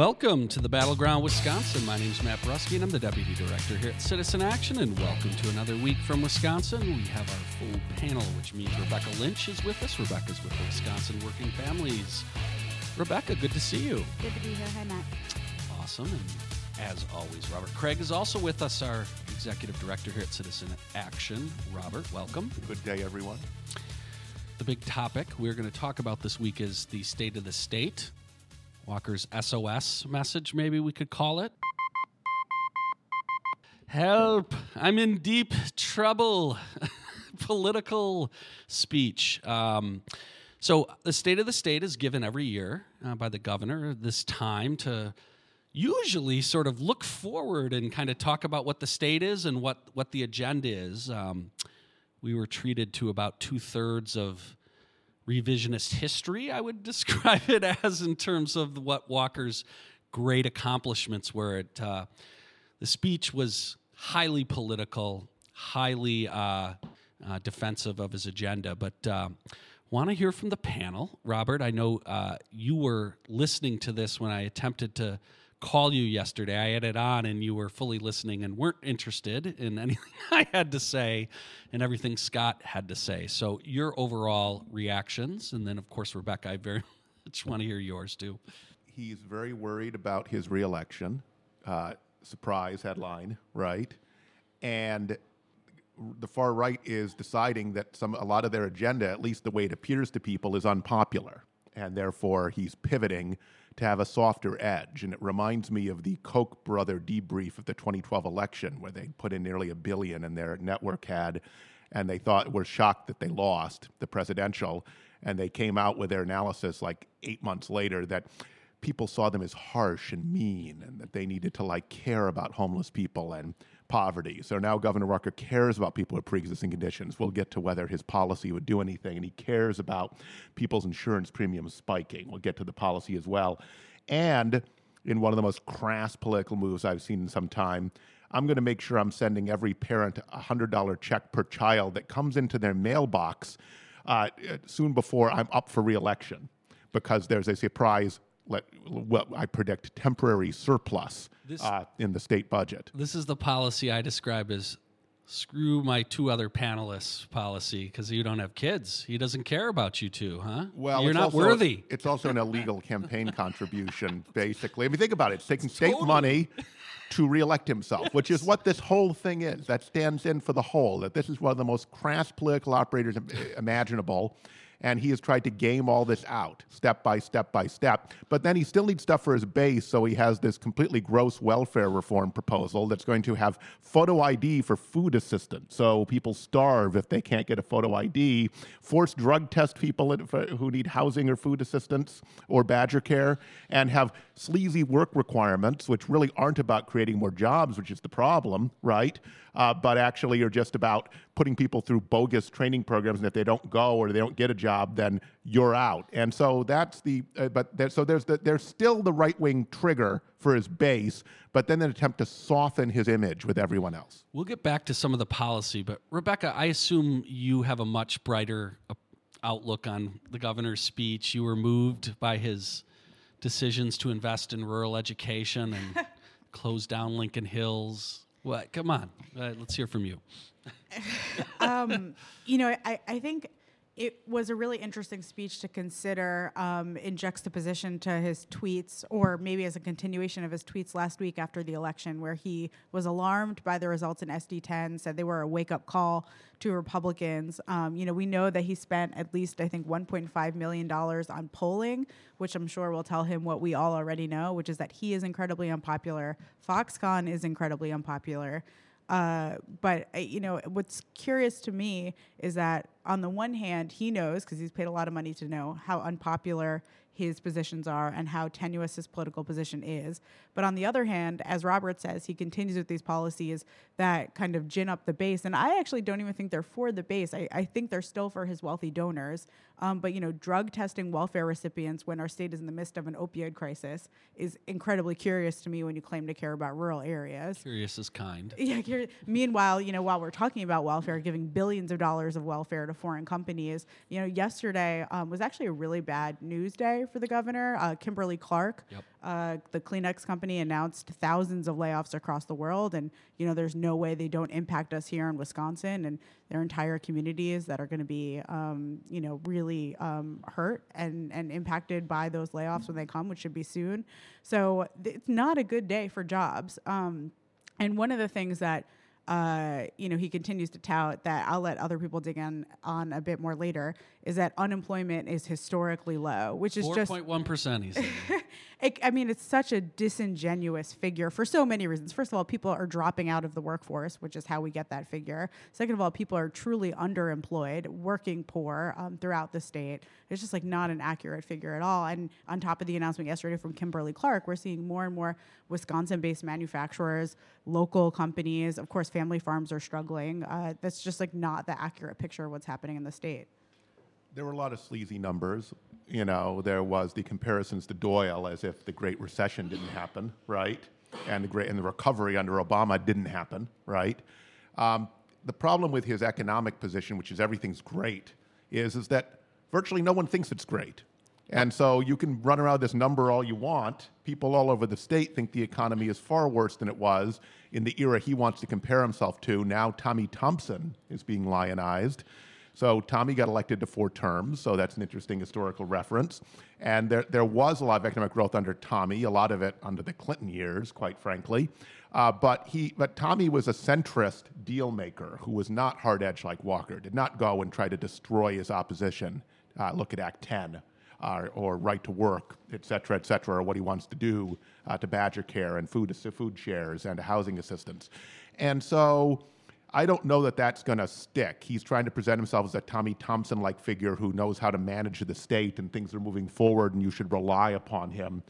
Welcome to the Battleground Wisconsin. My name is Matt Brusky, and I'm the Deputy Director here at Citizen Action. And welcome to another week from Wisconsin. We have our full panel, which means Rebecca Lynch is with us. Rebecca's with the Wisconsin Working Families. Rebecca, good to see you. Good to be here. Hi, Matt. Awesome. And as always, Robert Craig is also with us, our Executive Director here at Citizen Action. Robert, welcome. Good day, everyone. The big topic we're going to talk about this week is the state of the state. Walker's SOS message, maybe we could call it. Help! I'm in deep trouble. Political speech. Um, so, the State of the State is given every year uh, by the governor this time to usually sort of look forward and kind of talk about what the state is and what, what the agenda is. Um, we were treated to about two thirds of revisionist history, I would describe it as, in terms of what Walker's great accomplishments were. It, uh, the speech was highly political, highly uh, uh, defensive of his agenda. But uh, want to hear from the panel. Robert, I know uh, you were listening to this when I attempted to call you yesterday. I had it on and you were fully listening and weren't interested in anything I had to say and everything Scott had to say. So, your overall reactions, and then, of course, Rebecca, I very much want to hear yours too. He's very worried about his reelection. Uh, surprise headline, right? And the far right is deciding that some a lot of their agenda, at least the way it appears to people, is unpopular, and therefore he's pivoting to have a softer edge. And it reminds me of the Koch brother debrief of the 2012 election, where they put in nearly a billion and their network had, and they thought were shocked that they lost the presidential. And they came out with their analysis like eight months later that people saw them as harsh and mean and that they needed to like care about homeless people and poverty. So now Governor Walker cares about people with pre-existing conditions. We'll get to whether his policy would do anything, and he cares about people's insurance premiums spiking. We'll get to the policy as well. And in one of the most crass political moves I've seen in some time, I'm going to make sure I'm sending every parent a $100 check per child that comes into their mailbox uh, soon before I'm up for reelection because there's a surprise let, what I predict temporary surplus this, uh, in the state budget. This is the policy I describe as screw my two other panelists policy because you don't have kids. He doesn't care about you two, huh? Well, you're not also, worthy. It's also an illegal campaign contribution, basically. I mean, think about it. It's taking state money to reelect himself, yes. which is what this whole thing is. That stands in for the whole. That this is one of the most crass political operators imaginable and he has tried to game all this out step by step by step. But then he still needs stuff for his base, so he has this completely gross welfare reform proposal that's going to have photo ID for food assistance, so people starve if they can't get a photo ID, force drug test people who need housing or food assistance or badger care, and have sleazy work requirements, which really aren't about creating more jobs, which is the problem, right? Uh, but actually are just about putting people through bogus training programs, and if they don't go or they don't get a job, then you're out. And so that's the. Uh, but there, so there's the, there's still the right wing trigger for his base, but then an attempt to soften his image with everyone else. We'll get back to some of the policy, but Rebecca, I assume you have a much brighter uh, outlook on the governor's speech. You were moved by his decisions to invest in rural education and close down Lincoln Hills. What? Come on, uh, let's hear from you. um, you know, I, I think it was a really interesting speech to consider um, in juxtaposition to his tweets, or maybe as a continuation of his tweets last week after the election, where he was alarmed by the results in SD10, said they were a wake up call to Republicans. Um, you know, we know that he spent at least, I think, $1.5 million on polling, which I'm sure will tell him what we all already know, which is that he is incredibly unpopular. Foxconn is incredibly unpopular. Uh, but uh, you know what's curious to me is that on the one hand he knows because he's paid a lot of money to know how unpopular his positions are and how tenuous his political position is. But on the other hand, as Robert says, he continues with these policies that kind of gin up the base. And I actually don't even think they're for the base. I, I think they're still for his wealthy donors. Um, but you know, drug testing welfare recipients when our state is in the midst of an opioid crisis is incredibly curious to me when you claim to care about rural areas. Curious is kind. Yeah. Curious. Meanwhile, you know, while we're talking about welfare, giving billions of dollars of welfare to foreign companies. You know, yesterday um, was actually a really bad news day for the governor. Uh, Kimberly Clark, Yep. uh, the Kleenex company, announced thousands of layoffs across the world, and you know, there's no way they don't impact us here in Wisconsin and their entire communities that are going to be, um, you know, really um, hurt and and impacted by those layoffs when they come, which should be soon. So th- it's not a good day for jobs. Um, and one of the things that uh, you know he continues to tout that I'll let other people dig in on a bit more later is that unemployment is historically low, which is Four just point one percent. He said. it, I mean, it's such a disingenuous figure for so many reasons. First of all, people are dropping out of the workforce, which is how we get that figure. Second of all, people are truly underemployed, working poor um, throughout the state. It's just like not an accurate figure at all. And on top of the announcement yesterday from Kimberly Clark, we're seeing more and more Wisconsin-based manufacturers, local companies. Of course, family farms are struggling. Uh, that's just like not the accurate picture of what's happening in the state. There were a lot of sleazy numbers. You know, there was the comparisons to Doyle as if the Great Recession didn't happen, right? And the great and the recovery under Obama didn't happen, right? Um, the problem with his economic position, which is everything's great, is is that virtually no one thinks it's great. And so you can run around this number all you want. People all over the state think the economy is far worse than it was in the era he wants to compare himself to. Now Tommy Thompson is being lionized. So Tommy got elected to four terms, so that's an interesting historical reference. And there, there was a lot of economic growth under Tommy, a lot of it under the Clinton years, quite frankly. Uh, but he, but Tommy was a centrist deal maker who was not hard edged like Walker. Did not go and try to destroy his opposition. Uh, look at Act 10 uh, or right to work, et cetera, et cetera, or what he wants to do uh, to Badger Care and food, food shares and housing assistance. And so I don't know that that's going to stick. He's trying to present himself as a Tommy Thompson like figure who knows how to manage the state and things are moving forward and you should rely upon him.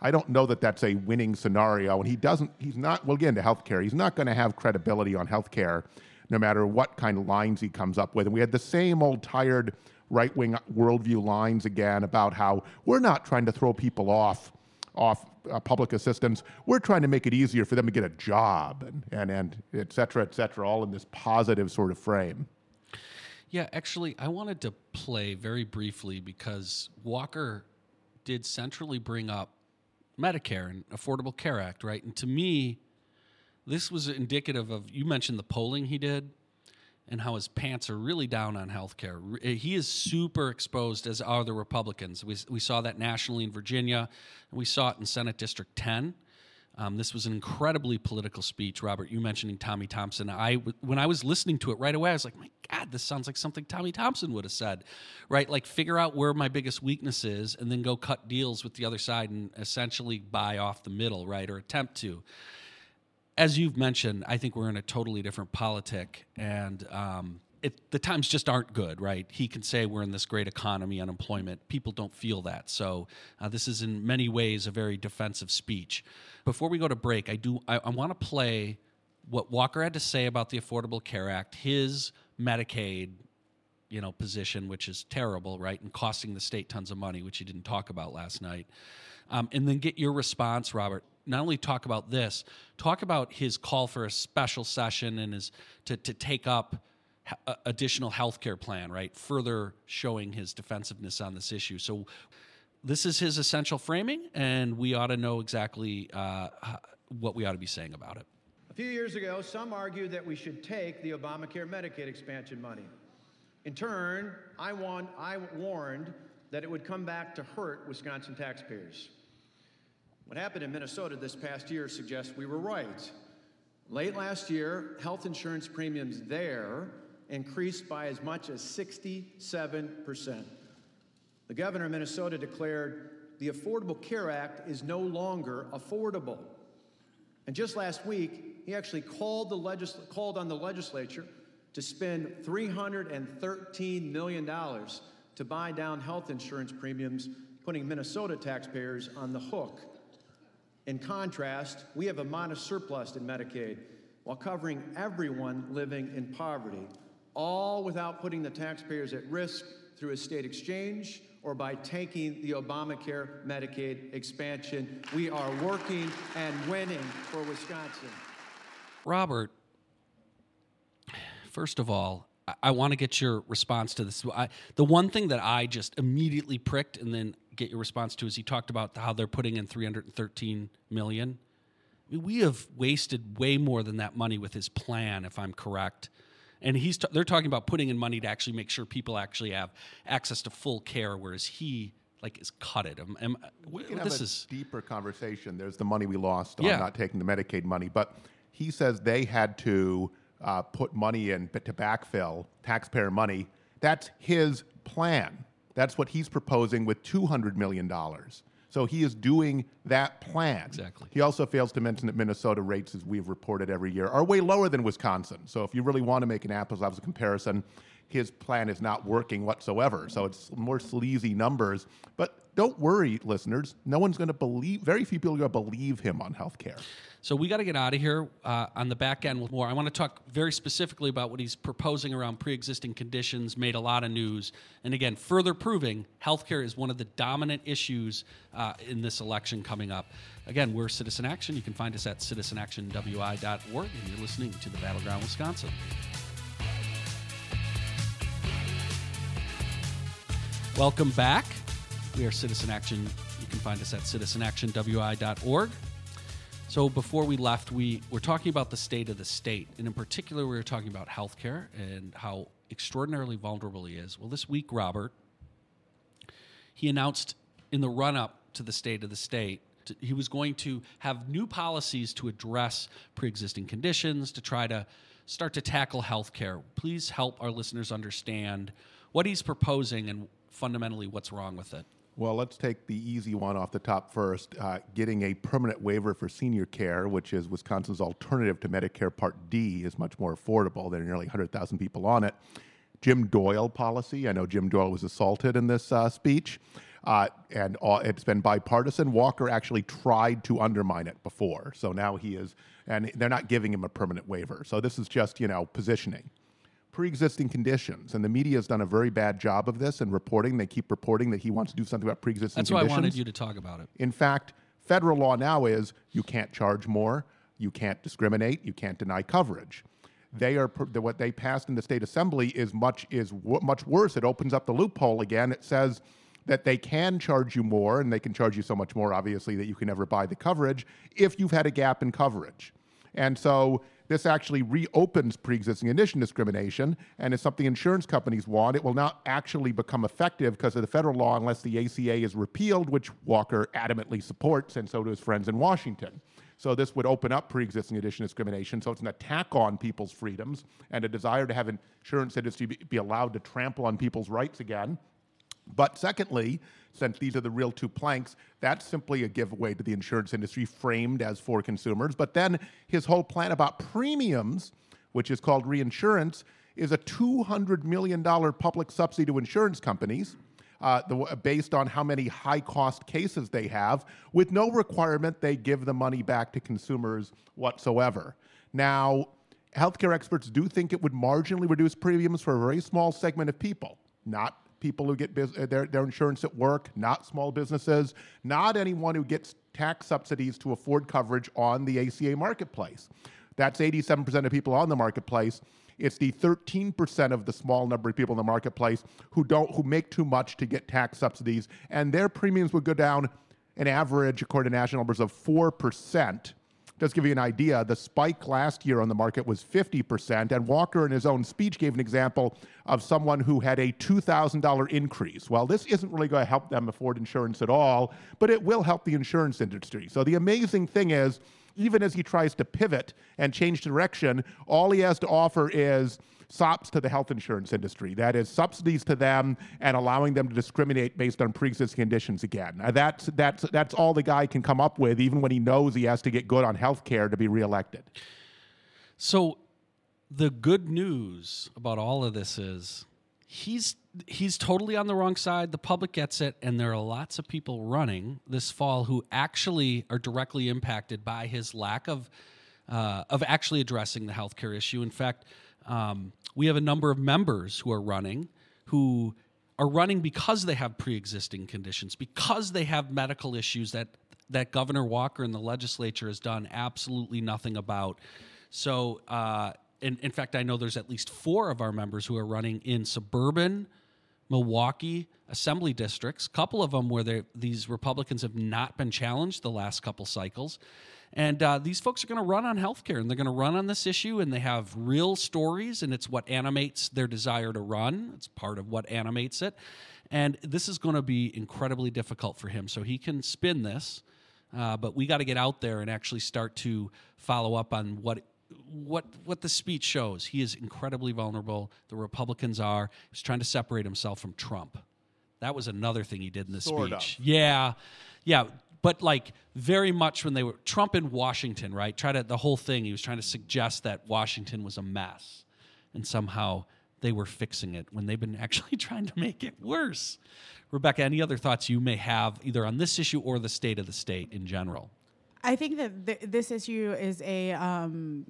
I don't know that that's a winning scenario. And he doesn't, he's not, we'll get into healthcare. He's not going to have credibility on healthcare no matter what kind of lines he comes up with. And we had the same old tired right wing worldview lines again about how we're not trying to throw people off off uh, public assistance. We're trying to make it easier for them to get a job and, and, and et cetera, et cetera, all in this positive sort of frame. Yeah, actually, I wanted to play very briefly because Walker did centrally bring up Medicare and Affordable Care Act, right? And to me, this was indicative of you mentioned the polling he did and how his pants are really down on healthcare. Re- He is super exposed, as are the Republicans. We, we saw that nationally in Virginia, and we saw it in Senate District 10. Um, this was an incredibly political speech, Robert. You mentioning Tommy Thompson. I when I was listening to it right away, I was like, "My God, this sounds like something Tommy Thompson would have said." Right? Like figure out where my biggest weakness is, and then go cut deals with the other side and essentially buy off the middle, right, or attempt to as you've mentioned, I think we're in a totally different politic, and um, it, the times just aren't good, right? He can say we're in this great economy, unemployment. People don't feel that, so uh, this is in many ways a very defensive speech. Before we go to break, I do I, I want to play what Walker had to say about the Affordable Care Act, his Medicaid you know position which is terrible right and costing the state tons of money which he didn't talk about last night um, and then get your response robert not only talk about this talk about his call for a special session and his to, to take up additional health care plan right further showing his defensiveness on this issue so this is his essential framing and we ought to know exactly uh, what we ought to be saying about it A few years ago, some argued that we should take the Obamacare Medicaid expansion money. In turn, I, want, I warned that it would come back to hurt Wisconsin taxpayers. What happened in Minnesota this past year suggests we were right. Late last year, health insurance premiums there increased by as much as 67%. The governor of Minnesota declared the Affordable Care Act is no longer affordable. And just last week, he actually called, the legis- called on the legislature to spend $313 million to buy down health insurance premiums, putting Minnesota taxpayers on the hook. In contrast, we have a modest surplus in Medicaid while covering everyone living in poverty, all without putting the taxpayers at risk through a state exchange or by tanking the Obamacare Medicaid expansion. We are working and winning for Wisconsin. Robert, first of all, I, want to get your response to this. I, the one thing that I just immediately pricked and then get your response to is he talked about how they're putting in 313 million. I mean, we have wasted way more than that money with his plan, if I'm correct. And he's t- they're talking about putting in money to actually make sure people actually have access to full care, whereas he like is cut it. Am, am, We can this have a is deeper conversation. There's the money we lost Yeah. on not taking the Medicaid money, but he says they had to uh, put money in to backfill taxpayer money. That's his plan. That's what he's proposing with $200 million. So he is doing that plan. Exactly. He also fails to mention that Minnesota rates, as we've reported every year, are way lower than Wisconsin. So if you really want to make an apples to apples comparison, his plan is not working whatsoever. So it's more sleazy numbers. But don't worry, listeners. No one's going to believe. Very few people are going to believe him on healthcare. So we got to get out of here uh, on the back end with more. I want to talk very specifically about what he's proposing around pre-existing conditions. Made a lot of news, and again, further proving healthcare is one of the dominant issues uh, in this election coming up. Again, we're Citizen Action. You can find us at citizenactionwi.org, and you're listening to the Battleground Wisconsin. Welcome back. We are Citizen Action. You can find us at citizenactionwi.org. So before we left, we were talking about the state of the state, and in particular, we were talking about healthcare and how extraordinarily vulnerable he is. Well, this week, Robert, he announced in the run-up to the state of the state, he was going to have new policies to address pre-existing conditions to try to start to tackle healthcare. Please help our listeners understand what he's proposing and fundamentally what's wrong with it. Well, let's take the easy one off the top first. Uh, getting a permanent waiver for senior care, which is Wisconsin's alternative to Medicare Part D, is much more affordable. There are nearly 100,000 people on it. Jim Doyle policy. I know Jim Doyle was assaulted in this uh, speech, uh, and all, it's been bipartisan. Walker actually tried to undermine it before, so now he is, and they're not giving him a permanent waiver. So this is just you know positioning pre-existing conditions, and the media has done a very bad job of this and reporting. They keep reporting that he wants to do something about pre-existing That's why I conditions. wanted you to talk about it. In fact, federal law now is you can't charge more, you can't discriminate, you can't deny coverage. They are what they passed in the state assembly is much is w- much worse. It opens up the loophole again. It says that they can charge you more, and they can charge you so much more, obviously, that you can never buy the coverage if you've had a gap in coverage. And so this actually reopens pre-existing condition discrimination, and it's something insurance companies want. It will not actually become effective because of the federal law unless the ACA is repealed, which Walker adamantly supports, and so do his friends in Washington. So this would open up pre-existing condition discrimination. So it's an attack on people's freedoms and a desire to have insurance industry be allowed to trample on people's rights again. But secondly, since these are the real two planks, that's simply a giveaway to the insurance industry framed as for consumers. But then his whole plan about premiums, which is called reinsurance, is a $200 million public subsidy to insurance companies. Uh, the, based on how many high cost cases they have, with no requirement they give the money back to consumers whatsoever. Now, healthcare experts do think it would marginally reduce premiums for a very small segment of people, not people who get bus- uh, their, their insurance at work, not small businesses, not anyone who gets tax subsidies to afford coverage on the ACA marketplace. That's 87% of people on the marketplace. It's the 13% of the small number of people in the marketplace who don't who make too much to get tax subsidies, and their premiums would go down an average, according to national numbers, of 4%. Just give you an idea, the spike last year on the market was 50%, and Walker, in his own speech, gave an example of someone who had a $2,000 increase. Well, this isn't really going to help them afford insurance at all, but it will help the insurance industry. So the amazing thing is, even as he tries to pivot and change direction, all he has to offer is sops to the health insurance industry. That is subsidies to them and allowing them to discriminate based on pre-existing conditions again. Uh, that's that's that's all the guy can come up with, even when he knows he has to get good on health care to be reelected. So the good news about all of this is he's he's totally on the wrong side. The public gets it, and there are lots of people running this fall who actually are directly impacted by his lack of uh, of actually addressing the healthcare issue. In fact, um, we have a number of members who are running who are running because they have pre-existing conditions, because they have medical issues that that Governor Walker and the legislature has done absolutely nothing about. So uh, in, in fact, I know there's at least four of our members who are running in suburban Milwaukee assembly districts, a couple of them where these Republicans have not been challenged the last couple cycles. And uh, these folks are going to run on healthcare and they're going to run on this issue and they have real stories and it's what animates their desire to run. It's part of what animates it. And this is going to be incredibly difficult for him. So he can spin this, uh, but we got to get out there and actually start to follow up on what what what the speech shows. He is incredibly vulnerable. The Republicans are. He's trying to separate himself from Trump. That was another thing he did in the sort speech. Of. Yeah, yeah, but like very much when they were Trump in Washington, right? Try to the whole thing. He was trying to suggest that Washington was a mess, and somehow they were fixing it when they've been actually trying to make it worse. Rebecca, any other thoughts you may have either on this issue or the state of the state in general? I think that th- this issue is a, um,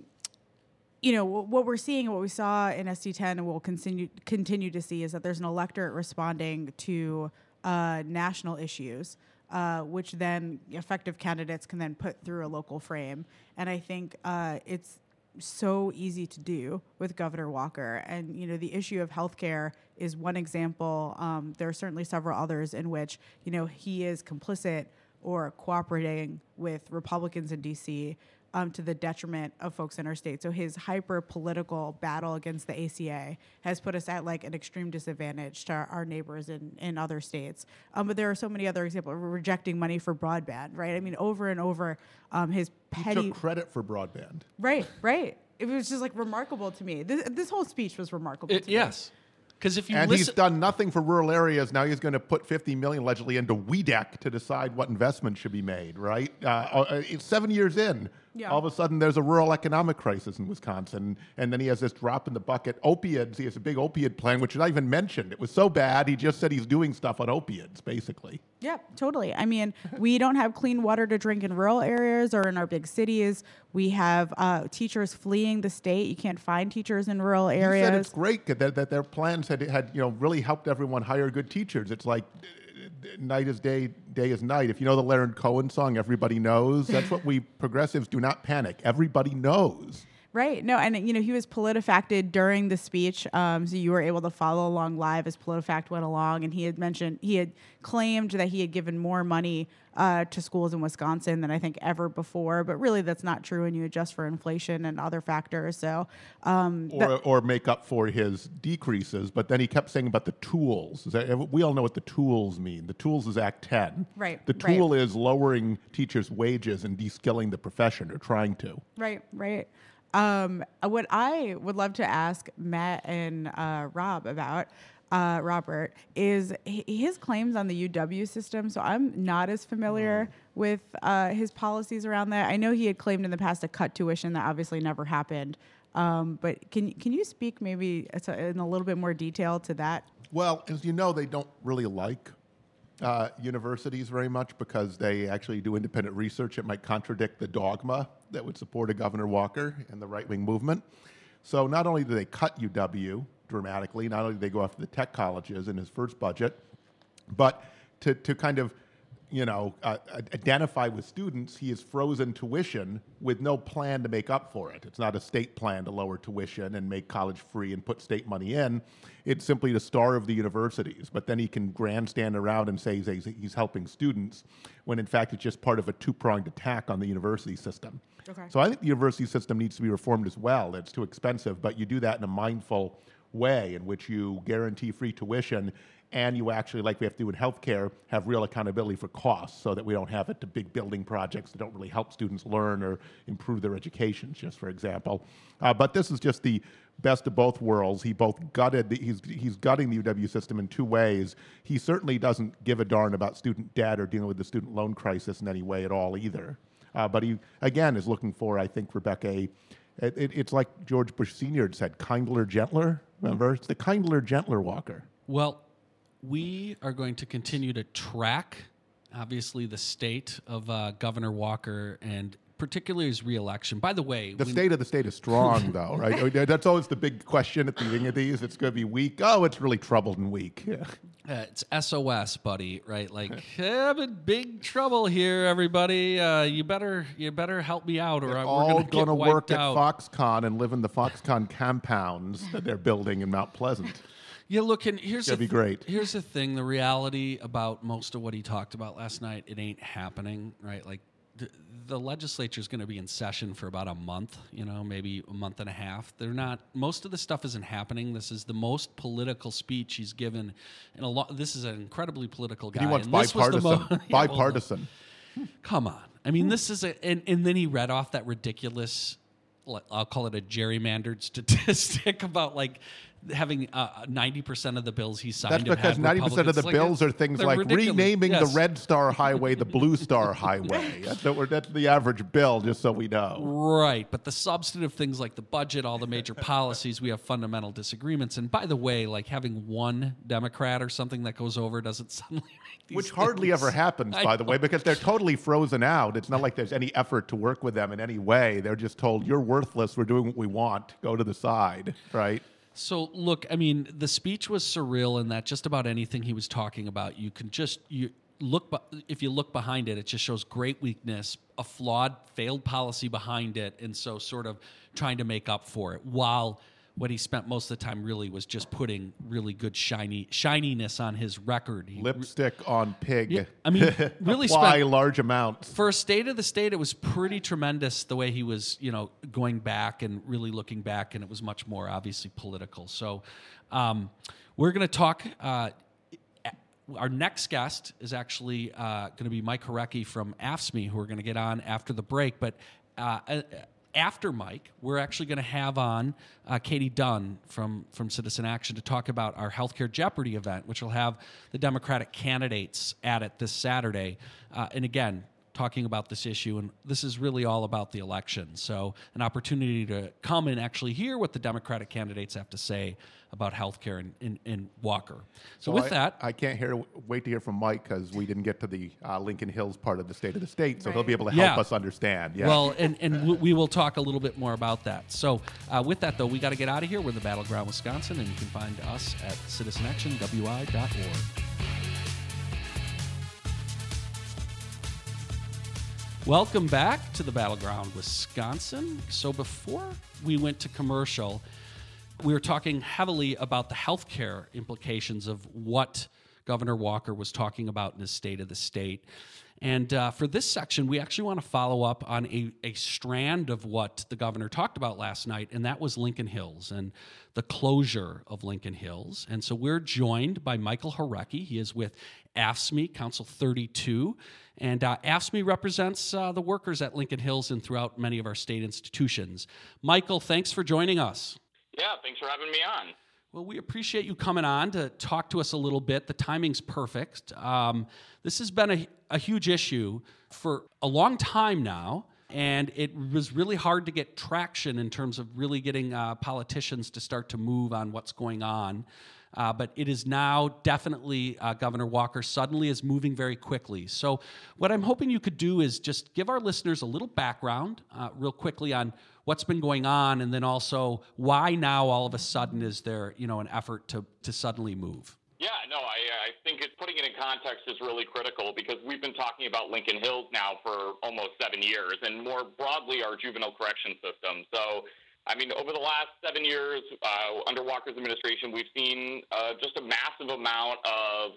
you know, what we're seeing what we saw in SD10 and we'll continue continue to see is that there's an electorate responding to uh, national issues. Uh, which then effective candidates can then put through a local frame. And I think uh, it's so easy to do with Governor Walker. And you know, the issue of healthcare is one example. Um, there are certainly several others in which you know he is complicit or cooperating with Republicans in DC um, to the detriment of folks in our state. So his hyper political battle against the ACA has put us at like an extreme disadvantage to our, our neighbors in, in other states. Um, but there are so many other examples. Of rejecting money for broadband, right? I mean, over and over, um, his petty he took credit for broadband. Right, right. It was just like remarkable to me. This, this whole speech was remarkable. It, yes. Because if you and listen- he's done nothing for rural areas, now he's going to put 50 million allegedly into WEDC to decide what investments should be made. Right? Uh, uh, seven years in, yeah. all of a sudden there's a rural economic crisis in Wisconsin, and then he has this drop in the bucket. Opiates. He has a big opiate plan, which is not even mentioned. It was so bad he just said he's doing stuff on opiates, basically. Yeah, totally. I mean, we don't have clean water to drink in rural areas or in our big cities. We have uh, teachers fleeing the state. You can't find teachers in rural areas. You said it's great that, that their plans had, had you know really helped everyone hire good teachers. It's like night is day, day is night. If you know the Leonard Cohen song, everybody knows. That's what we progressives do not panic. Everybody knows. Right. No, and you know he was PolitiFacted during the speech, um, so you were able to follow along live as PolitiFact went along, and he had mentioned he had claimed that he had given more money uh, to schools in Wisconsin than I think ever before, but really that's not true when you adjust for inflation and other factors. So, um, or, or make up for his decreases. But then he kept saying about the tools. We all know what the tools mean. The tools is Act Ten. Right. The tool right. is lowering teachers' wages and de-skilling the profession, or trying to. Right. Right. Um, what I would love to ask Matt and uh, Rob about, uh, Robert, is his claims on the UW system. So I'm not as familiar mm. with uh, his policies around that. I know he had claimed in the past to cut tuition. That obviously never happened. Um, but can can you speak maybe in a little bit more detail to that? Well, as you know, they don't really like uh, universities very much because they actually do independent research. It might contradict the dogma that would support a Governor Walker and the right wing movement. So not only do they cut UW dramatically, not only do they go after the tech colleges in his first budget, but to, to kind of you know, uh, identify with students, he has frozen tuition with no plan to make up for it. It's not a state plan to lower tuition and make college free and put state money in. It's simply to starve the universities. But then he can grandstand around and say he's, he's helping students, when in fact it's just part of a two pronged attack on the university system. Okay. So I think the university system needs to be reformed as well. It's too expensive, but you do that in a mindful way in which you guarantee free tuition and you actually, like we have to do in healthcare, have real accountability for costs so that we don't have it to big building projects that don't really help students learn or improve their education, just for example. Uh, but this is just the best of both worlds. He both gutted, the, he's, he's gutting the UW system in two ways. He certainly doesn't give a darn about student debt or dealing with the student loan crisis in any way at all either. Uh, but he, again, is looking for, I think, Rebecca, a, it, it, it's like George Bush Sr. said, kindler, gentler. Remember? It's the kindler, gentler Walker. Well, we are going to continue to track, obviously, the state of uh, Governor Walker and particularly his reelection. By the way, The state of the state is strong, though, right? That's always the big question at the beginning of these. It's going to be weak. Oh, it's really troubled and weak. Yeah. Uh, it's SOS, buddy, right? Like I'm in big trouble here, everybody. Uh, you better you better help me out, or They're I- we're all gonna get work wiped at out. Foxconn and live in the Foxconn compounds that they're building in Mount Pleasant. Yeah, look, and here's That'd the be great. Here's the thing: the reality about most of what he talked about last night, it ain't happening, right? Like the, the legislature is going to be in session for about a month, you know, maybe a month and a half. They're not. Most of the stuff isn't happening. This is the most political speech he's given in a lot. This is an incredibly political guy. He wants and this was the bipartisan. mo- Yeah, well, bipartisan. Come on. I mean, hmm. this is a, and, and then he read off that ridiculous, I'll call it a gerrymandered statistic about like having uh, 90% of the bills he signed. That's because ninety percent of the Republicans. bills are things like ridiculous. renaming Yes. the Red Star Highway the Blue Star Highway. That's the, that's the average bill, just so we know. Right, but the substantive things like the budget, all the major policies, we have fundamental disagreements. And by the way, like having one Democrat or something that goes over doesn't suddenly make these Which hardly things- ever happens, I by the way, because they're totally frozen out. It's not like there's any effort to work with them in any way. They're just told, you're worthless. We're doing what we want. Go to the side, right? So look, I mean, the speech was surreal in that just about anything he was talking about, you can just you look if you look behind it, it just shows great weakness, a flawed, failed policy behind it, and so sort of trying to make up for it. While what he spent most of the time really was just putting really good shiny shininess on his record. He, Lipstick on pig. Yeah, I mean, really Apply spent- large amounts. for a state of the state, it was pretty tremendous the way he was, you know, going back and really looking back, and it was much more obviously political. So, um, we're going to talk. Uh, our next guest is actually uh, going to be Mike Horecki from AFSCME, who we're going to get on after the break. But uh, uh, after Mike, we're actually going to have on uh, Katie Dunn from, from Citizen Action to talk about our Healthcare Jeopardy event, which will have the Democratic candidates at it this Saturday. Uh, and again, talking about this issue, and this is really all about the election. So, an opportunity to come and actually hear what the Democratic candidates have to say about healthcare in, and, in Walker. So, with I, that, I can't hear, wait to hear from Mike because we didn't get to the uh, Lincoln Hills part of the state of the state, so he'll be able to help Yeah. us understand. Yeah. Well, and, and w- we will talk a little bit more about that. So, uh, with that, though, we got to get out of here. We're in the Battleground, Wisconsin, and you can find us at citizenactionwi.org. Welcome back to the Battleground, Wisconsin. So, before we went to commercial, we were talking heavily about the healthcare implications of what Governor Walker was talking about in his State of the State. And uh, for this section, we actually want to follow up on a, a strand of what the governor talked about last night, and that was Lincoln Hills and the closure of Lincoln Hills. And so we're joined by Michael Horecki. He is with AFSCME, Council 32. And uh, AFSCME represents uh, the workers at Lincoln Hills and throughout many of our state institutions. Michael, thanks for joining us. Yeah, thanks for having me on. Well, we appreciate you coming on to talk to us a little bit. The timing's perfect. Um, this has been a, a huge issue for a long time now, and it was really hard to get traction in terms of really getting uh, politicians to start to move on what's going on. Uh, but it is now definitely uh, Governor Walker suddenly is moving very quickly. So, what I'm hoping you could do is just give our listeners a little background, uh, real quickly, on what's been going on, and then also why now all of a sudden is there, you know, an effort to to suddenly move. Yeah, no, I, I think it's putting it in context is really critical because we've been talking about Lincoln Hills now for almost seven years, and more broadly, our juvenile correction system. So, I mean, over the last seven years uh, under Walker's administration, we've seen uh, just a massive amount of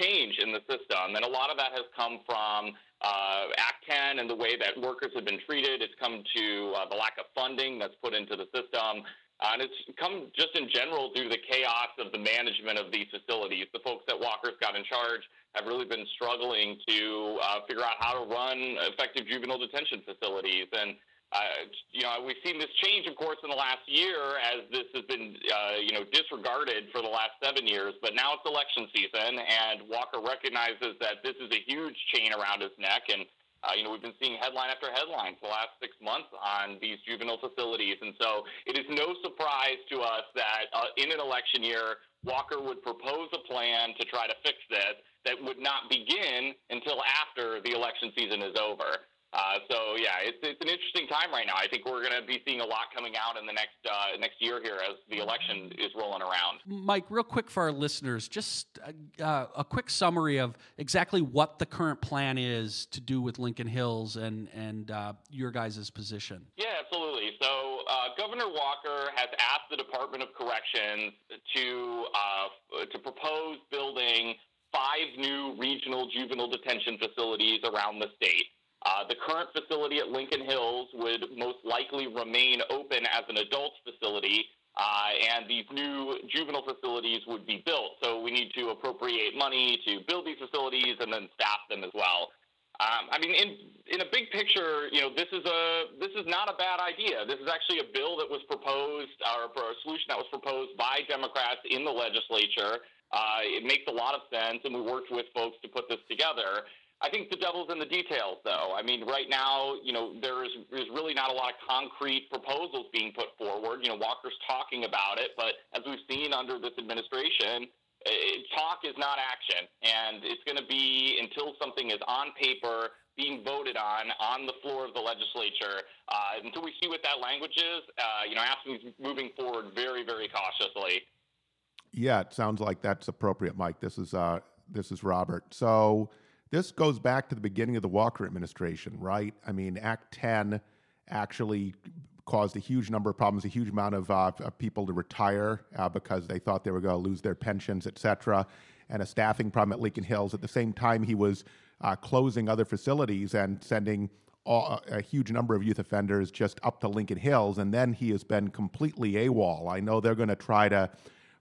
change in the system, and a lot of that has come from uh, Act 10 and the way that workers have been treated. It's come to uh, the lack of funding that's put into the system. Uh, and it's come just in general due to the chaos of the management of these facilities. The folks that Walker's got in charge have really been struggling to uh, figure out how to run effective juvenile detention facilities. And, uh, you know, we've seen this change, of course, in the last year as this has been, uh, you know, disregarded for the last seven years. But now it's election season, and Walker recognizes that this is a huge chain around his neck. And uh, you know, we've been seeing headline after headline for the last six months on these juvenile facilities. And so it is no surprise to us that uh, in an election year, Walker would propose a plan to try to fix this that would not begin until after the election season is over. Uh, so yeah, it's, it's an interesting time right now. I think we're going to be seeing a lot coming out in the next uh, next year here as the election is rolling around. Mike, real quick for our listeners, just uh, a quick summary of exactly what the current plan is to do with Lincoln Hills and and uh, your guys' position. Yeah, absolutely. So uh, Governor Walker has asked the Department of Corrections to uh, to propose building five new regional juvenile detention facilities around the state. Uh, the current facility at Lincoln Hills would most likely remain open as an adult facility, uh, and these new juvenile facilities would be built. So we need to appropriate money to build these facilities and then staff them as well. Um, I mean, in in a big picture, you know, this is a this is not a bad idea. This is actually a bill that was proposed, or a solution that was proposed by Democrats in the legislature. Uh, it makes a lot of sense, and we worked with folks to put this together. I think the devil's in the details, though. I mean, right now, you know, there is, is really not a lot of concrete proposals being put forward. You know, Walker's talking about it, but as we've seen under this administration, it, talk is not action, and it's going to be until something is on paper being voted on on the floor of the legislature. Uh, until we see what that language is, uh, you know, AFSCME's moving forward very, very cautiously. Yeah, it sounds like that's appropriate, Mike. This is uh, this is Robert. So this goes back to the beginning of the Walker administration, right? I mean, Act 10 actually caused a huge number of problems, a huge amount of, uh, of people to retire uh, because they thought they were going to lose their pensions, et cetera, and a staffing problem at Lincoln Hills. At the same time, he was uh, closing other facilities and sending all, a huge number of youth offenders just up to Lincoln Hills, and then he has been completely AWOL. I know they're going to try to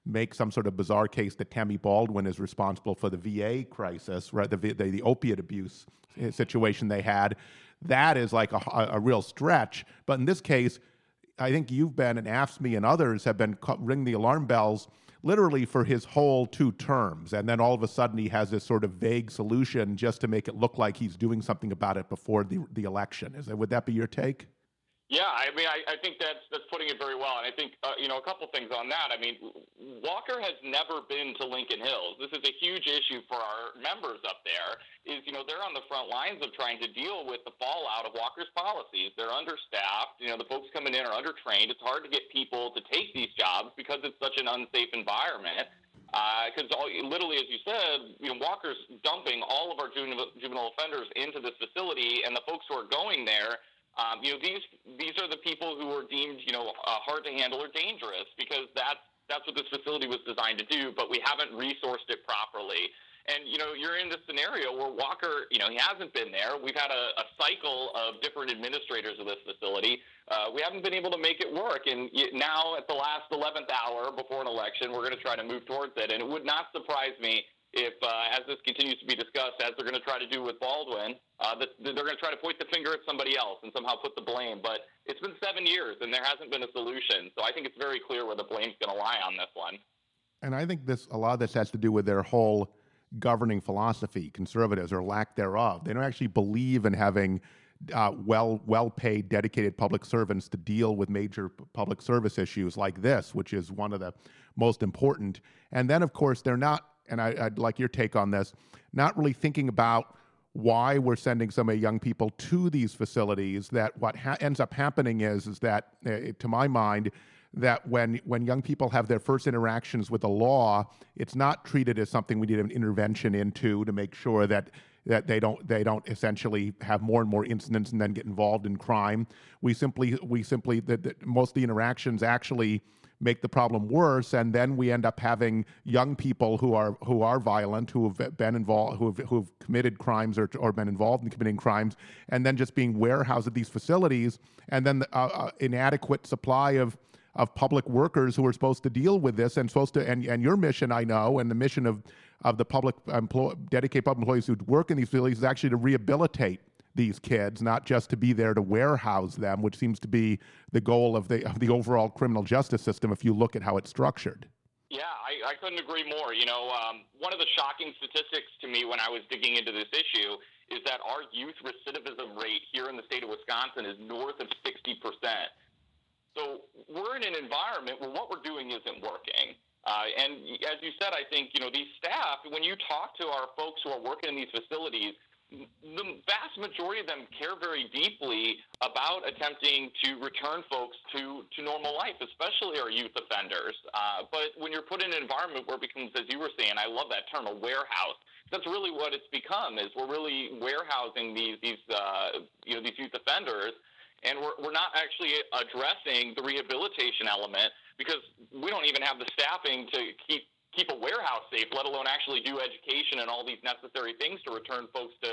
make some sort of bizarre case that Tammy Baldwin is responsible for the VA crisis, right? The, the, the opiate abuse situation they had. That is like a, a, real stretch. But in this case, I think you've been, and AFSCME and others have been ringing the alarm bells literally for his whole two terms. And then all of a sudden he has this sort of vague solution just to make it look like he's doing something about it before the, the election. Is that, would that be your take? Yeah, I mean, I, I think that's that's putting it very well, and I think uh, you know a couple things on that. I mean, Walker has never been to Lincoln Hills. This is a huge issue for our members up there. Is you know they're on the front lines of trying to deal with the fallout of Walker's policies. They're understaffed. You know, the folks coming in are undertrained. It's hard to get people to take these jobs because it's such an unsafe environment because uh, literally, as you said, you know, Walker's dumping all of our juvenile, juvenile offenders into this facility, and the folks who are going there um, you know, these these are the people who are deemed, you know, uh, hard to handle or dangerous because that's that's what this facility was designed to do. But we haven't resourced it properly. And you know, you're in this scenario where Walker, you know, he hasn't been there. We've had a, a cycle of different administrators of this facility. Uh, we haven't been able to make it work. And now, at the last 11th hour before an election, we're going to try to move towards it. And it would not surprise me if, uh, as this continues to be discussed, as they're going to try to do with Baldwin, uh, they're going to try to point the finger at somebody else and somehow put the blame. But it's been seven years and there hasn't been a solution. So I think it's very clear where the blame's going to lie on this one. And I think this a lot of this has to do with their whole governing philosophy, conservatives or lack thereof. They don't actually believe in having uh, well well paid, dedicated public servants to deal with major public service issues like this, which is one of the most important. And then, of course, they're not and I, would like your take on this, not really thinking about why we're sending so many young people to these facilities. That what ha- ends up happening is, is that, uh, to my mind, that when when young people have their first interactions with the law, it's not treated as something we need an intervention into to make sure that that they don't they don't essentially have more and more incidents and then get involved in crime. We simply we simply that, that most of the interactions actually make the problem worse, and then we end up having young people who are who are violent, who have been involved, who have, who have committed crimes or, or been involved in committing crimes, and then just being warehoused at these facilities, and then the uh, uh, inadequate supply of of public workers who are supposed to deal with this and supposed to and, and your mission I know and the mission of of the public employ, dedicated public employees who work in these facilities is actually to rehabilitate these kids, not just to be there to warehouse them, which seems to be the goal of the of the overall criminal justice system. If you look at how it's structured. Yeah, I, I couldn't agree more. You know, um, one of the shocking statistics to me when I was digging into this issue is that our youth recidivism rate here in the state of Wisconsin is north of 60%. So we're in an environment where what we're doing isn't working. Uh, and as you said, I think, you know, these staff, when you talk to our folks who are working in these facilities, the vast majority of them care very deeply about attempting to return folks to, to normal life, especially our youth offenders. Uh, but when you're put in an environment where it becomes, as you were saying, I love that term, a warehouse. That's really what it's become. Is we're really warehousing these these uh, you know these youth offenders, and we're we're not actually addressing the rehabilitation element because we don't even have the staffing to keep keep a warehouse safe, let alone actually do education and all these necessary things to return folks to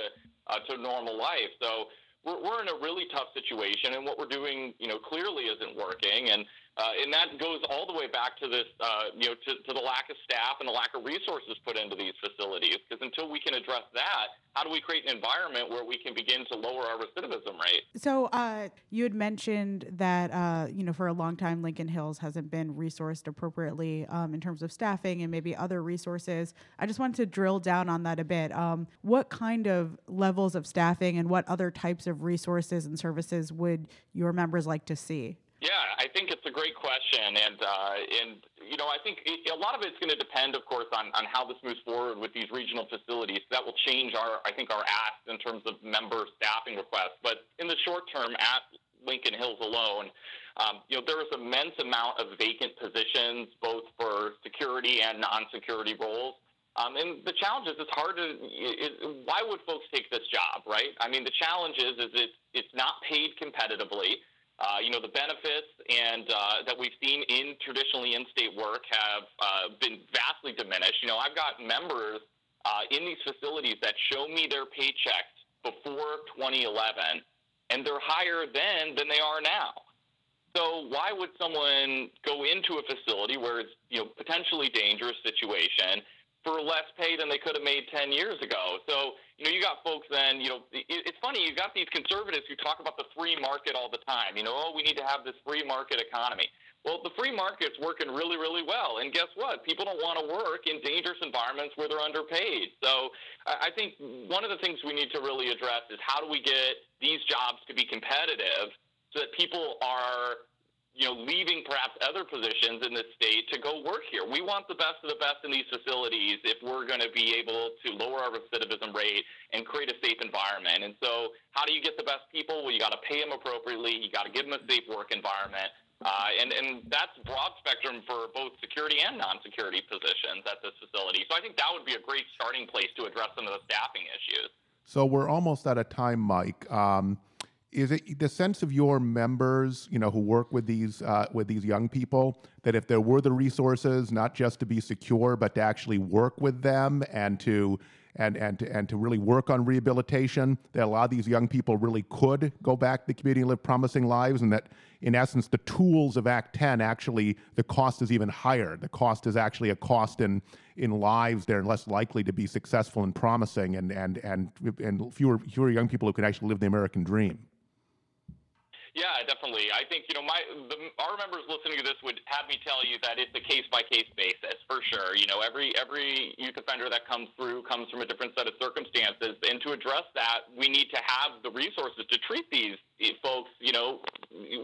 uh, to normal life. So we're, we're in a really tough situation, and what we're doing, you know, clearly isn't working. And uh, and that goes all the way back to this, uh, you know, to, to, the lack of staff and the lack of resources put into these facilities. Because until we can address that, how do we create an environment where we can begin to lower our recidivism rate? So uh, you had mentioned that, uh, you know, for a long time, Lincoln Hills hasn't been resourced appropriately um, in terms of staffing and maybe other resources. I just wanted to drill down on that a bit. Um, what kind of levels of staffing and what other types of resources and services would your members like to see? Yeah, I think it's a great question, and uh, and you know I think it, a lot of it's going to depend, of course, on, on how this moves forward with these regional facilities. That will change our I think our ask in terms of member staffing requests. But in the short term, at Lincoln Hills alone, um, you know there is immense amount of vacant positions, both for security and non-security roles. Um, and the challenge is it's hard to. It, why would folks take this job, right? I mean, the challenge is is it's it's not paid competitively. Uh, you know, the benefits and uh, that we've seen in traditionally in-state work have uh, been vastly diminished. You know, I've got members uh, in these facilities that show me their paychecks before 2011, and they're higher then than they are now. So why would someone go into a facility where it's you know potentially dangerous situation for less pay than they could have made 10 years ago. So, you know, you got folks then, you know, it, it's funny, you got these conservatives who talk about the free market all the time. You know, oh, we need to have this free market economy. Well, the free market's working really, really well. And guess what? People don't want to work in dangerous environments where they're underpaid. So I think one of the things we need to really address is how do we get these jobs to be competitive so that people are you know, leaving perhaps other positions in the state to go work here. We want the best of the best in these facilities if we're going to be able to lower our recidivism rate and create a safe environment. And so, how do you get the best people? Well, you got to pay them appropriately. You got to give them a safe work environment. Uh, and, and that's broad spectrum for both security and non-security positions at this facility. So I think that would be a great starting place to address some of the staffing issues. So we're almost out of time, Mike. Um, is it the sense of your members, you know, who work with these uh, with these young people, that if there were the resources, not just to be secure, but to actually work with them and to and and to, and to really work on rehabilitation, that a lot of these young people really could go back to the community and live promising lives, and that in essence, the tools of Act 10 actually the cost is even higher. The cost is actually a cost in in lives that are less likely to be successful and promising, and and and and fewer fewer young people who can actually live the American dream. Yeah, definitely. I think you know my the, our members listening to this would have me tell you that it's a case by case basis for sure. You know, every every youth offender that comes through comes from a different set of circumstances, and to address that, we need to have the resources to treat these folks, you know,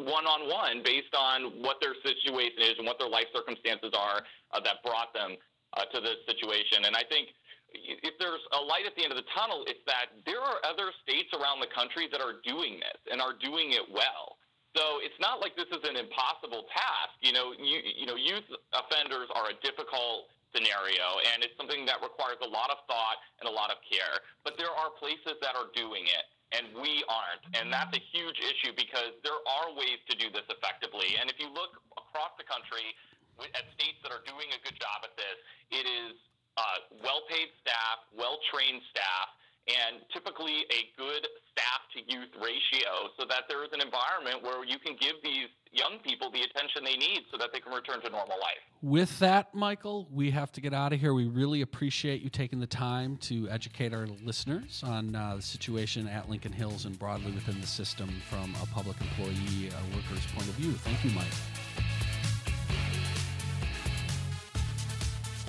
one on one based on what their situation is and what their life circumstances are uh, that brought them uh, to this situation. And I think if there's a light at the end of the tunnel, it's that there are other states around the country that are doing this and are doing it well. So it's not like this is an impossible task. You know, you, you know, youth offenders are a difficult scenario, and it's something that requires a lot of thought and a lot of care. But there are places that are doing it, and we aren't, and that's a huge issue because there are ways to do this effectively. And if you look across the country at states that are doing a good job at this, it is uh, well paid staff, well trained staff, and typically a good staff to youth ratio so that there is an environment where you can give these young people the attention they need so that they can return to normal life. With that, Michael, we have to get out of here. We really appreciate you taking the time to educate our listeners on uh, the situation at Lincoln Hills and broadly within the system from a public employee uh, worker's point of view. Thank you,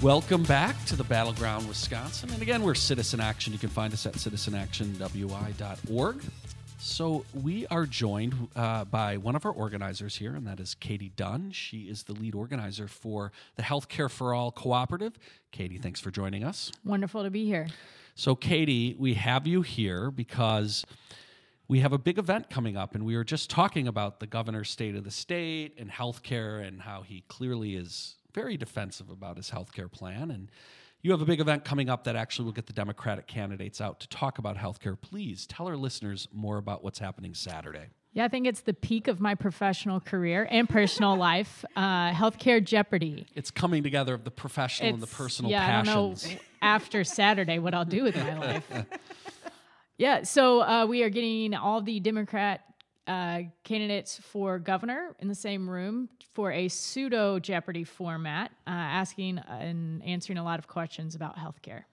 Welcome back to the Battleground, Wisconsin. And again, we're Citizen Action. You can find us at citizenactionwi.org. So we are joined uh, by one of our organizers here, and that is Katie Dunn. She is the lead organizer for the Healthcare for All Cooperative. Katie, thanks for joining us. Wonderful to be here. So, Katie, we have you here because we have a big event coming up, and we were just talking about the governor's state of the state and healthcare and how he clearly is very defensive about his healthcare plan. And you have a big event coming up that actually will get the Democratic candidates out to talk about healthcare. Please tell our listeners more about what's happening Saturday. Yeah, I think it's the peak of my professional career and personal life. Uh, healthcare Jeopardy. It's coming together of the professional and the It's- personal yeah, passions. I don't know after Saturday what I'll do with my life. yeah, so uh, we are getting all the Democrat uh, candidates for governor in the same room for a pseudo Jeopardy format, uh, asking and answering a lot of questions about healthcare.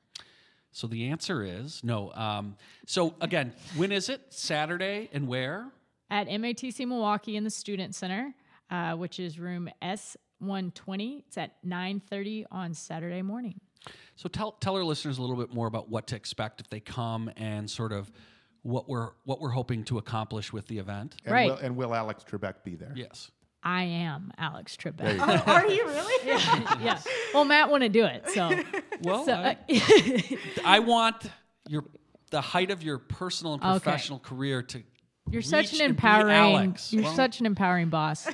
So the answer is no. Um, so again, when is it? Saturday and where? At MATC Milwaukee in the Student Center, uh, which is room S120. It's at 9:30 on Saturday morning. So tell tell our listeners a little bit more about what to expect if they come and sort of what we're what we're hoping to accomplish with the event. And Right. Will, and will Alex Trebek be there? Yes. I am Alex Trebek. You go. Oh, are you really? yeah. Well, Matt wouldn't do it, so. Well, so I, I want your the height of your personal and Okay. professional career to you're such an empowering. You're Well, such an empowering boss.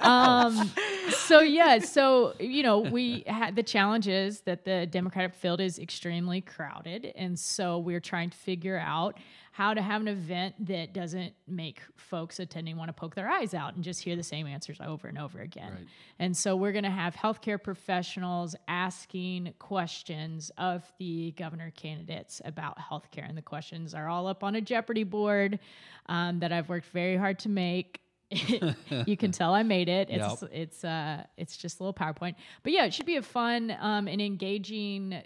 um, so yeah, so you know, we had the challenge is that the Democratic field is extremely crowded, and so we're trying to figure out how to have an event that doesn't make folks attending want to poke their eyes out and just hear the same answers over and over again. Right. And so we're going to have healthcare professionals asking questions of the governor candidates about healthcare. And the questions are all up on a Jeopardy board um, that I've worked very hard to make. you can tell I made it. It's Yep. it's uh it's just a little PowerPoint. But yeah, it should be a fun um, and engaging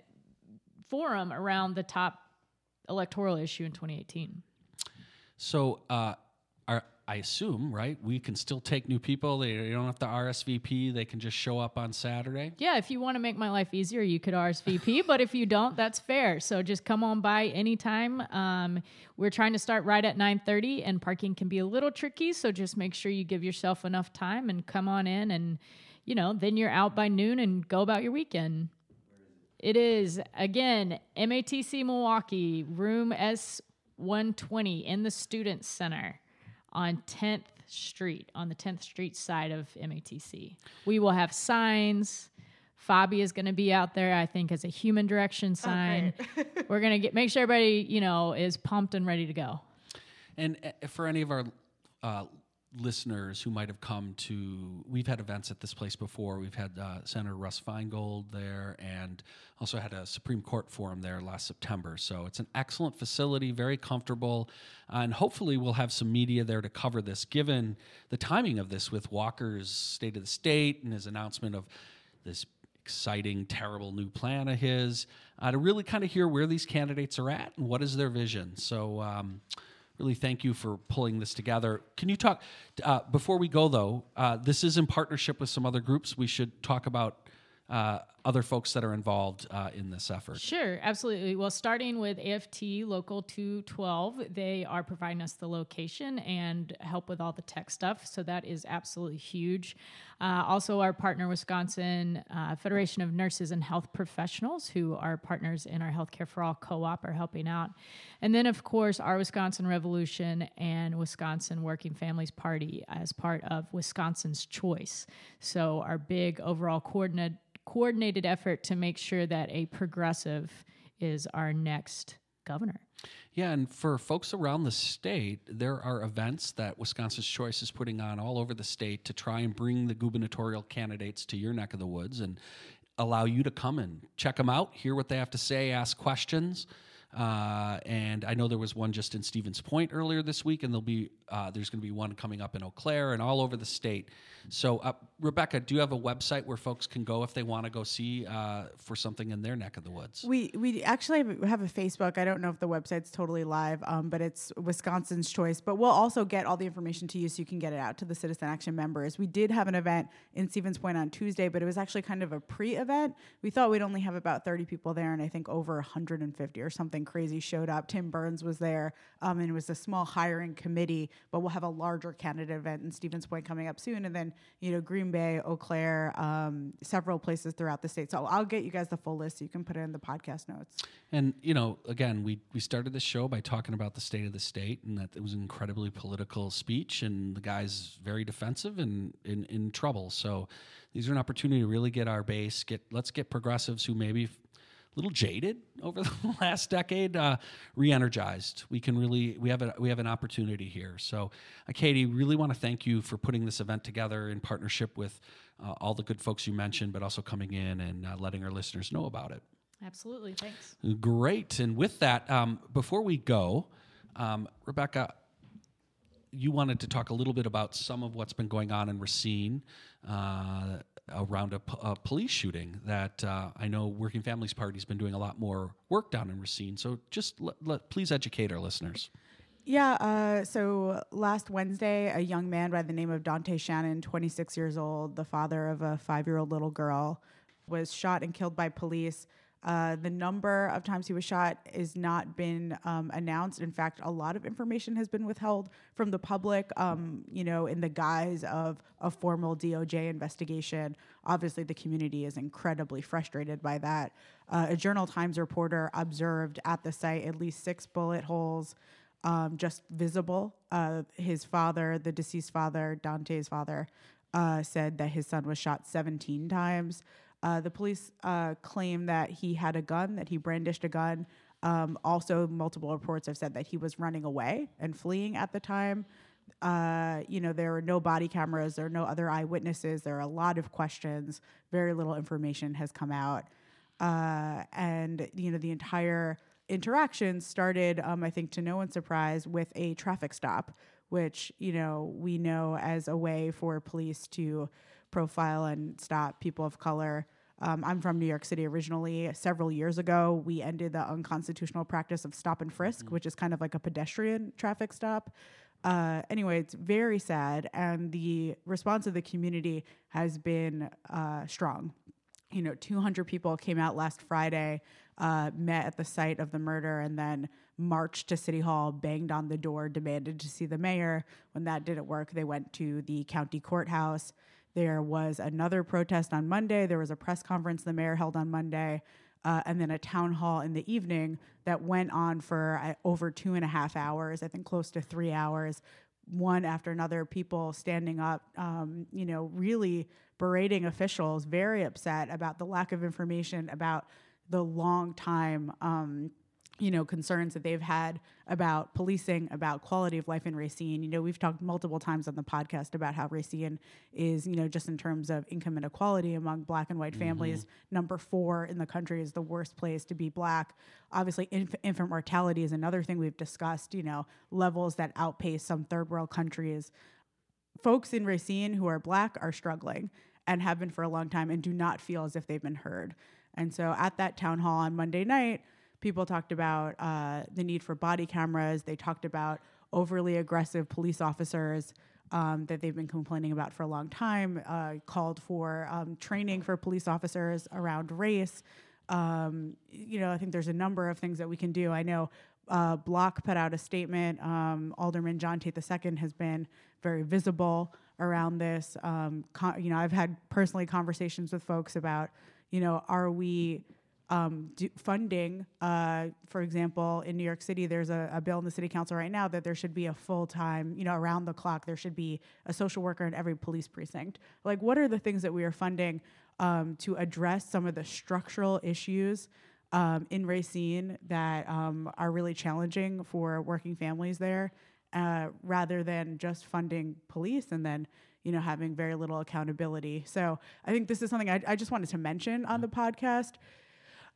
forum around the top electoral issue in 2018. So uh, are, I assume right we can still take new people. They, don't have to RSVP. They can just show up on Saturday. Yeah, if you want to make my life easier, you could RSVP, but if you don't, that's fair. So just come on by anytime. Um, we're trying to start right at 9:30 and parking can be a little tricky, so just make sure you give yourself enough time and come on in and you know, then you're out by noon and go about your weekend. It is again MATC Milwaukee, room S120 in the Student Center on 10th Street, on the 10th Street side of MATC. We will have signs. Fabi is going to be out there, I think, as a human direction sign. We're going to get make sure everybody, you know, is pumped and ready to go. And uh, for any of our uh, listeners who might have come to, we've had events at this place before. We've had uh, Senator Russ Feingold there, and also had a Supreme Court forum there last September. So it's an excellent facility, very comfortable, and hopefully we'll have some media there to cover this. Given the timing of this, with Walker's State of the State and his announcement of this exciting, terrible new plan of his, uh, to really kind of hear where these candidates are at and what is their vision. So. Um, really thank you for pulling this together. Can you talk uh, before we go though? Uh, this is in partnership with some other groups. We should talk about uh, other folks that are involved uh, in this effort. Sure, absolutely. Well, starting with AFT Local 212, they are providing us the location and help with all the tech stuff. So that is absolutely huge. Uh, also, our partner, Wisconsin uh, Federation of Nurses and Health Professionals, who are partners in our Healthcare for All co op, are helping out. And then, of course, our Wisconsin Revolution and Wisconsin Working Families Party as part of Wisconsin's Choice. So, our big overall coordinate coordinated effort to make sure that a progressive is our next governor. Yeah, and for folks around the state, there are events that Wisconsin's Choice is putting on all over the state to try and bring the gubernatorial candidates to your neck of the woods and allow you to come and check them out, hear what they have to say, ask questions. Uh, and I know there was one just in Stevens Point earlier this week, and there'll be uh, there's going to be one coming up in Eau Claire and all over the state. So, uh, Rebecca, do you have a website where folks can go if they want to go see uh, for something in their neck of the woods? We we actually have- a Facebook. I don't know if the website's totally live, um, but it's Wisconsin's Choice. But we'll also get all the information to you so you can get it out to the Citizen Action members. We did have an event in Stevens Point on Tuesday, but it was actually kind of a pre-event. We thought we'd only have about 30 people there, and I think over 150 or something something crazy showed up. Tim Burns was there, um, and it was a small hiring committee. But we'll have a larger candidate event in Stevens Point coming up soon, and then you know Green Bay, Eau Claire, um, several places throughout the state. So I'll get you guys the full list. So you can put it in the podcast notes. And you know, again, we we started this show by talking about the state of the state, and that it was an incredibly political speech, and the guy's very defensive and in in trouble. So these are an opportunity to really get our base. Get let's get progressives who maybe little jaded over the last decade, uh, re-energized. We can really we have a we have an opportunity here. So, uh, Katie, really want to thank you for putting this event together in partnership with uh, all the good folks you mentioned, but also coming in and uh, letting our listeners know about it. Absolutely. Thanks. Great. And with that, um, before we go, um, Rebecca, you wanted to talk a little bit about some of what's been going on in Racine uh, around a police shooting that uh, I know Working Families Party's been doing a lot more work down in Racine. So just please educate our listeners. Yeah. Uh, so last Wednesday, a young man by the name of Donte Shannon, 26 years old, the father of a five year old little girl, was shot and killed by police. Uh, the number of times he was shot has not been um, announced. In fact, a lot of information has been withheld from the public, um, you know, in the guise of a formal DOJ investigation. Obviously, the community is incredibly frustrated by that. Uh, a Journal Times reporter observed at the site at least six bullet holes um, just visible. Uh, his father, the deceased father, Donte's father, uh, said that his son was shot 17 times. Uh, the police uh, claim that he had a gun, that he brandished a gun. Um, also, multiple reports have said that he was running away and fleeing at the time. Uh, you know, there are no body cameras, there are no other eyewitnesses, there are a lot of questions. Very little information has come out. Uh, and, you know, the entire interaction started, um, I think, to no one's surprise, with a traffic stop, which, you know, we know as a way for police to profile and stop people of color. Um, I'm from New York City originally. Several years ago, we ended the unconstitutional practice of stop and frisk, which is kind of like a pedestrian traffic stop. Uh, anyway, it's very sad, and the response of the community has been uh, strong. You know, 200 people came out last Friday, uh, met at the site of the murder, and then marched to City Hall, banged on the door, demanded to see the mayor. When that didn't work, they went to the county courthouse. There was another protest on Monday. There was a press conference the mayor held on Monday, uh, and then a town hall in the evening that went on for uh, over two and a half hours, I think close to three hours, one after another, people standing up, um, you know, really berating officials, very upset about the lack of information about the long time. Um, you know concerns that they've had about policing about quality of life in Racine. You know, we've talked multiple times on the podcast about how Racine is, you know, just in terms of income inequality among black and white mm-hmm. families, number 4 in the country is the worst place to be black. Obviously inf- infant mortality is another thing we've discussed, you know, levels that outpace some third world countries. Folks in Racine who are black are struggling and have been for a long time and do not feel as if they've been heard. And so at that town hall on Monday night, people talked about uh, the need for body cameras. They talked about overly aggressive police officers um, that they've been complaining about for a long time. Uh, called for um, training for police officers around race. Um, you know, I think there's a number of things that we can do. I know uh, Block put out a statement. Um, Alderman John Tate II has been very visible around this. Um, con- you know, I've had personally conversations with folks about, you know, are we um, do funding, uh, for example, in New York City, there's a, a, bill in the city council right now that there should be a full time, you know, around the clock, there should be a social worker in every police precinct. Like, what are the things that we are funding um, to address some of the structural issues um, in Racine that um, are really challenging for working families there, uh, rather than just funding police and then you know having very little accountability. So I think this is something I, I just wanted to mention on the podcast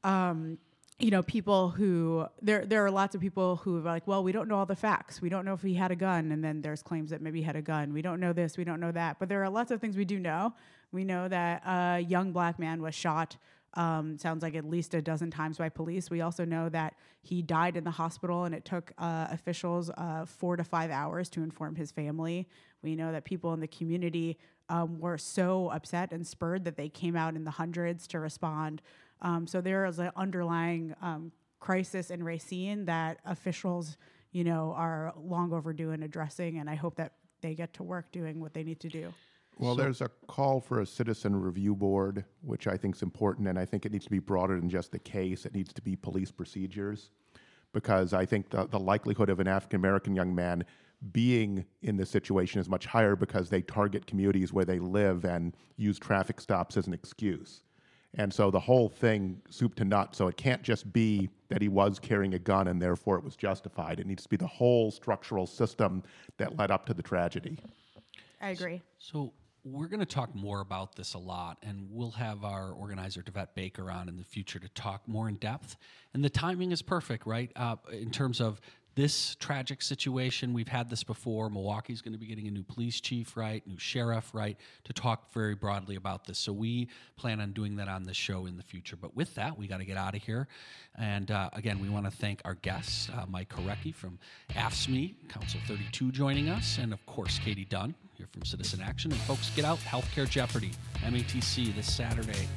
um, you know, people who there there are lots of people who are like, well, we don't know all the facts. We don't know if he had a gun, and then there's claims that maybe he had a gun. We don't know this. We don't know that. But there are lots of things we do know. We know that a young black man was shot. Um, sounds like at least a dozen times by police. We also know that he died in the hospital, and it took uh, officials uh, four to five hours to inform his family. We know that people in the community um, were so upset and spurred that they came out in the hundreds to respond. Um, so there is an underlying um, crisis in Racine that officials, you know, are long overdue in addressing, and I hope that they get to work doing what they need to do. Well, there's a call for a citizen review board, which I think is important, and I think it needs to be broader than just the case. It needs to be police procedures, because I think the, the likelihood of an African American young man being in this situation is much higher because they target communities where they live and use traffic stops as an excuse. And so the whole thing, soup to nuts. So it can't just be that he was carrying a gun and therefore it was justified. It needs to be the whole structural system that led up to the tragedy. I agree. So we're going to talk more about this a lot, and we'll have our organizer Devette Baker on in the future to talk more in depth. And the timing is perfect, right? Uh, in terms of this tragic situation. We've had this before. Milwaukee's going to be getting a new police chief, right? New sheriff, right? To talk very broadly about this. So we plan on doing that on the show in the future. But with that, we got to get out of here. And uh, again, we want to thank our guests, uh, Mike Korecki from AFSCME, Council 32, joining us, and of course, Katie Dunn here from Citizen Action. And folks, get out Healthcare Jeopardy, MATC, this Saturday,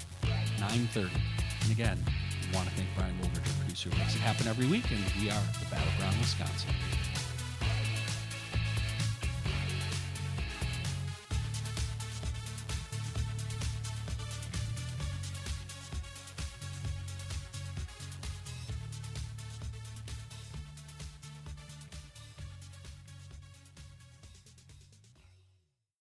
9:30. And again, we want to thank Brian Wolger, makes it happen every week, and we are the Battleground, Wisconsin.